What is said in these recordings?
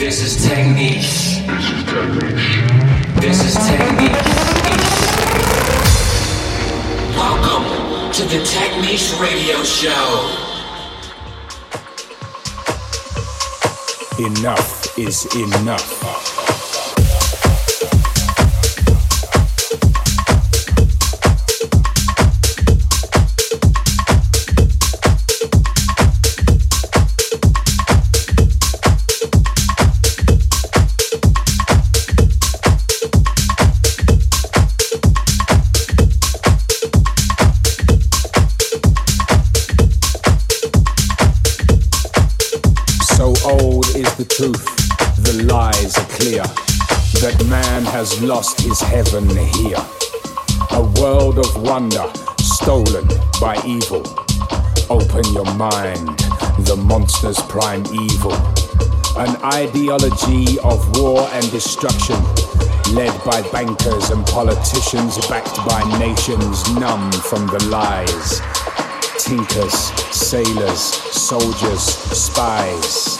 This is technique. This is technique. Welcome to the Technique Radio Show. Enough is enough. Has lost his heaven here. A world of wonder stolen by evil. Open your mind, the monster's prime evil. An ideology of war and destruction, led by bankers and politicians, backed by nations numb from the lies. Tinkers, sailors, soldiers, spies.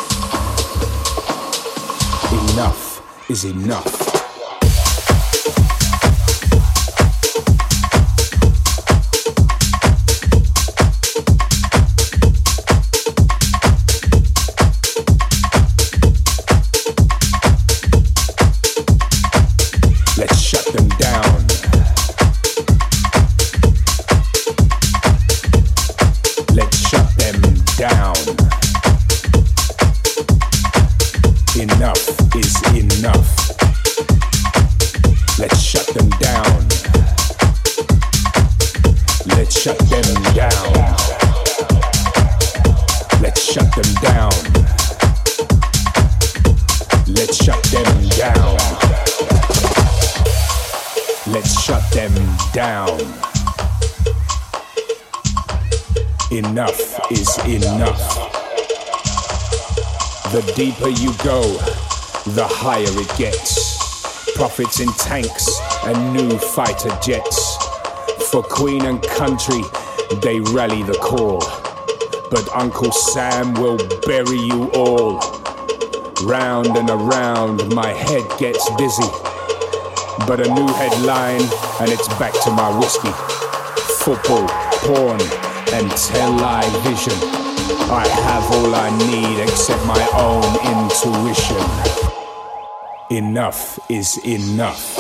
Enough is enough. Enough is enough. The deeper you go, the higher it gets. Profits in tanks and new fighter jets. For Queen and country, they rally the call. But Uncle Sam will bury you all. Round and around, my head gets dizzy. But a new headline, and it's back to my whiskey. Football, porn, and television. I have all I need except my own intuition. Enough is enough.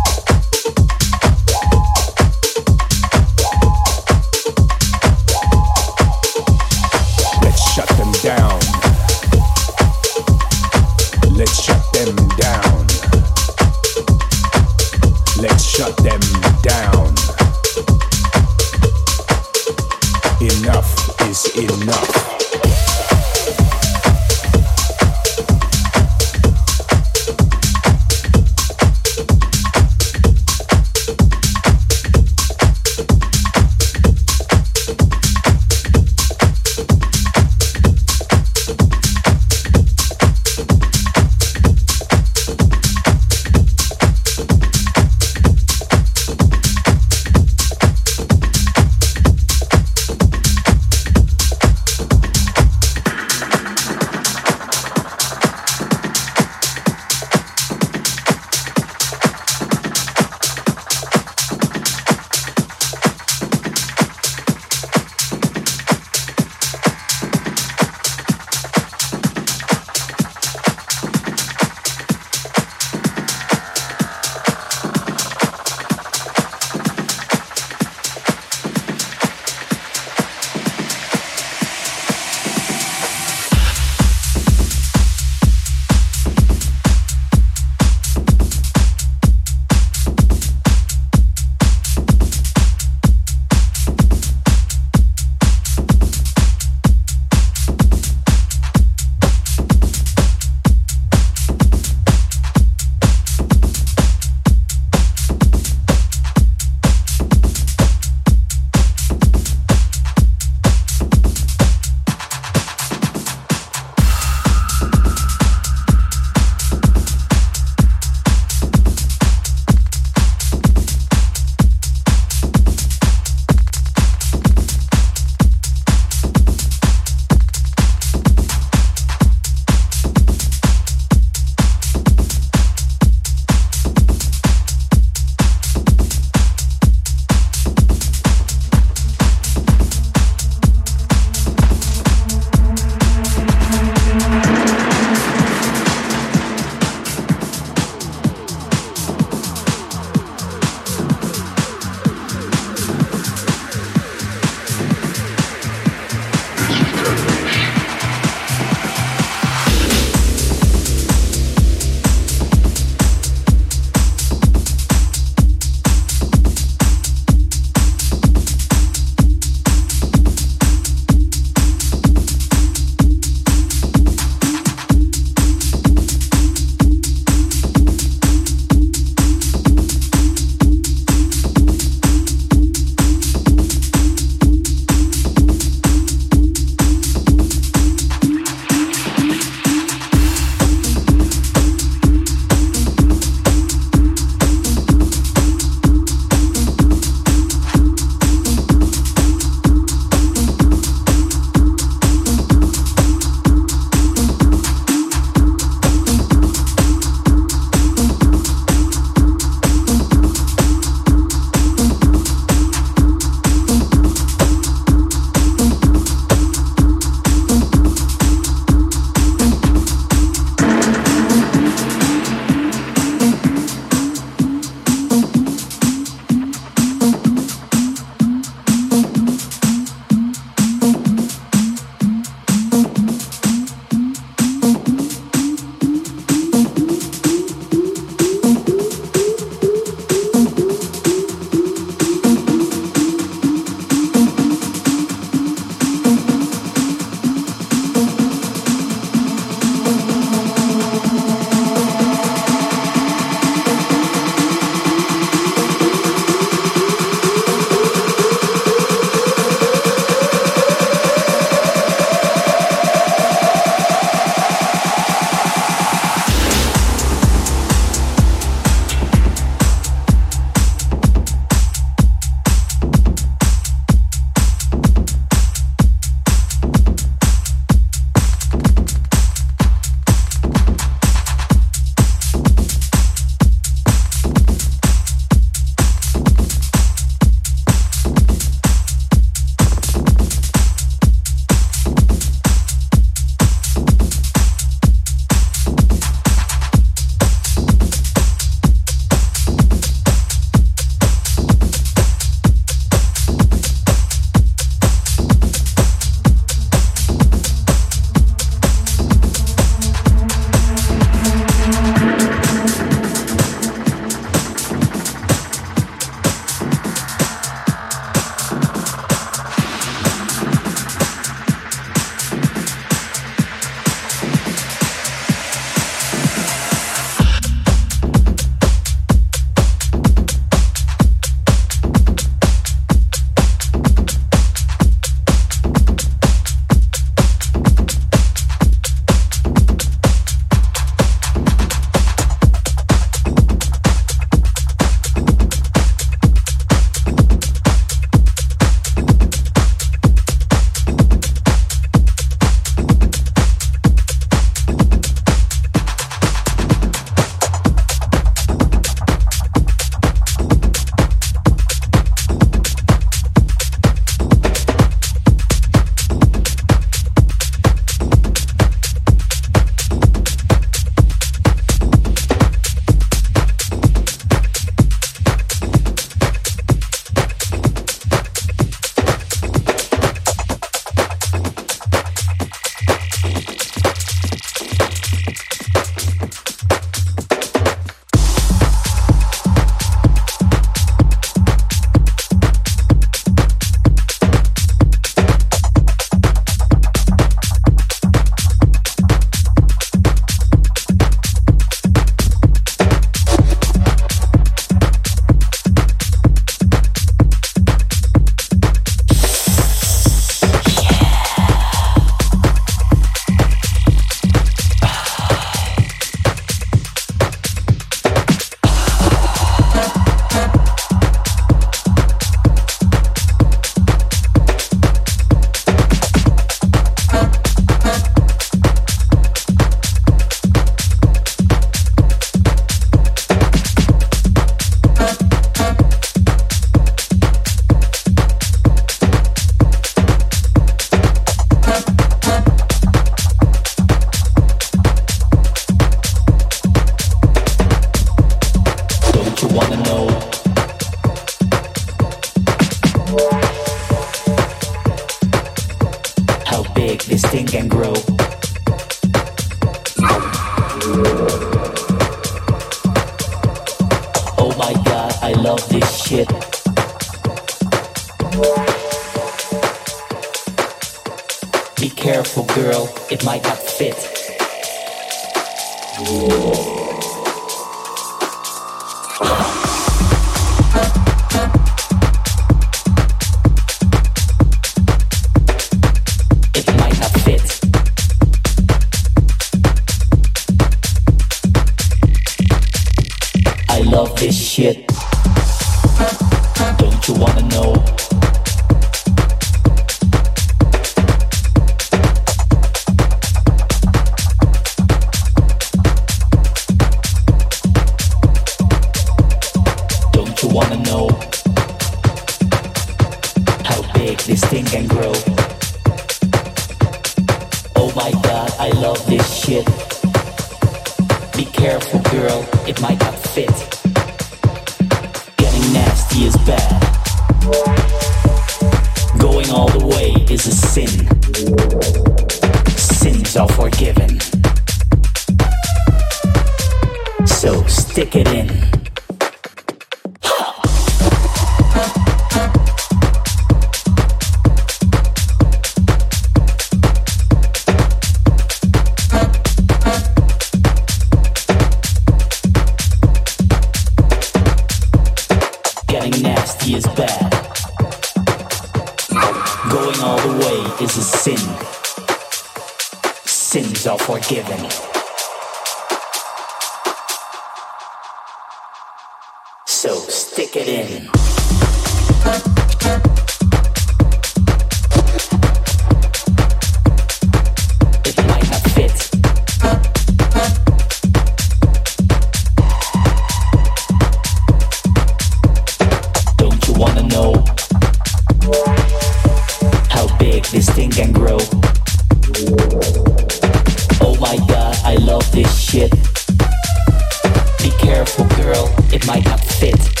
It might not fit.